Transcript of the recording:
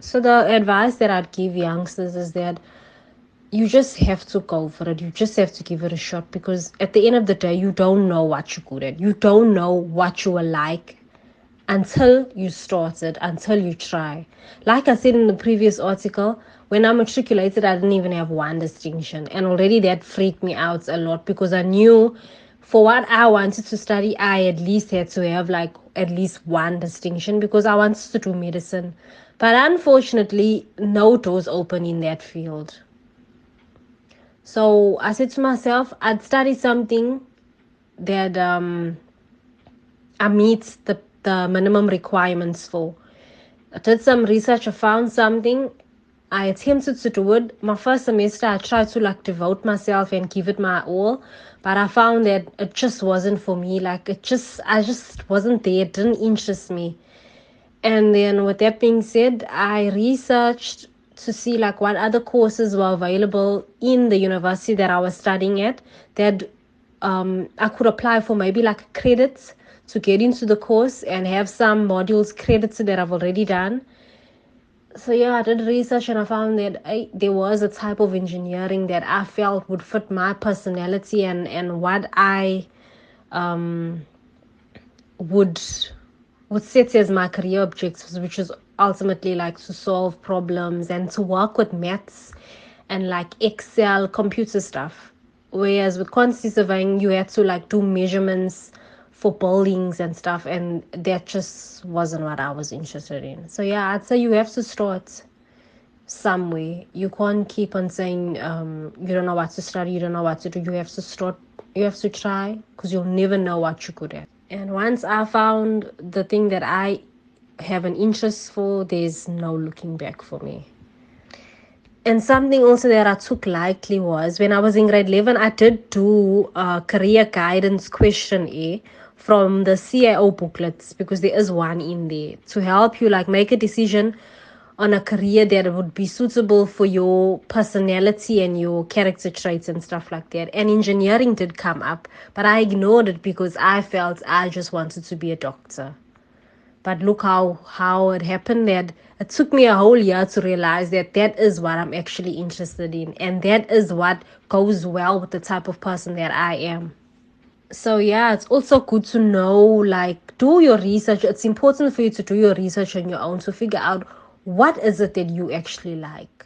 So the advice that I'd give youngsters is that you just have to go for it. You just have to give it a shot because at the end of the day, you don't know what you're good at. You don't know what you are like until you start it, until you try. Like I said in the previous article, when I matriculated, I didn't even have one distinction. And already that freaked me out a lot because I knew for what I wanted to study, I at least had to have like at least one distinction because I wanted to do medicine. But unfortunately, no doors open in that field. So I said to myself, I'd study something that um, I meet the, the minimum requirements for. I did some research, I found something, I attempted to do it. My first semester, I tried to like devote myself and give it my all, but I found that it just wasn't for me. Like it just, I just wasn't there. It didn't interest me. And then, with that being said, I researched to see like what other courses were available in the university that I was studying at that um, I could apply for maybe like credits to get into the course and have some modules credited that I've already done. So yeah, I did research and I found that I, there was a type of engineering that I felt would fit my personality and and what I um, would would set as my career objectives, which is ultimately like to solve problems and to work with maths and like Excel computer stuff. Whereas with quantity surveying, you had to like do measurements for buildings and stuff, and that just wasn't what I was interested in. So yeah, I'd say you have to start somewhere. You can't keep on saying um, you don't know what to study, you don't know what to do. You have to start. You have to try because you'll never know what you're good at. And once I found the thing that I have an interest for, there's no looking back for me. And something also that I took lightly was when I was in grade 11, I did do a career guidance questionnaire eh, from the CIO booklets because there is one in there to help you like make a decision on a career that would be suitable for your personality and your character traits and stuff like that. And engineering did come up, but I ignored it because I felt I just wanted to be a doctor. But look how how it happened that it took me a whole year to realize that that is what I'm actually interested in and that is what goes well with the type of person that I am. So yeah, it's also good to know like do your research. It's important for you to do your research on your own to figure out what is it that you actually like.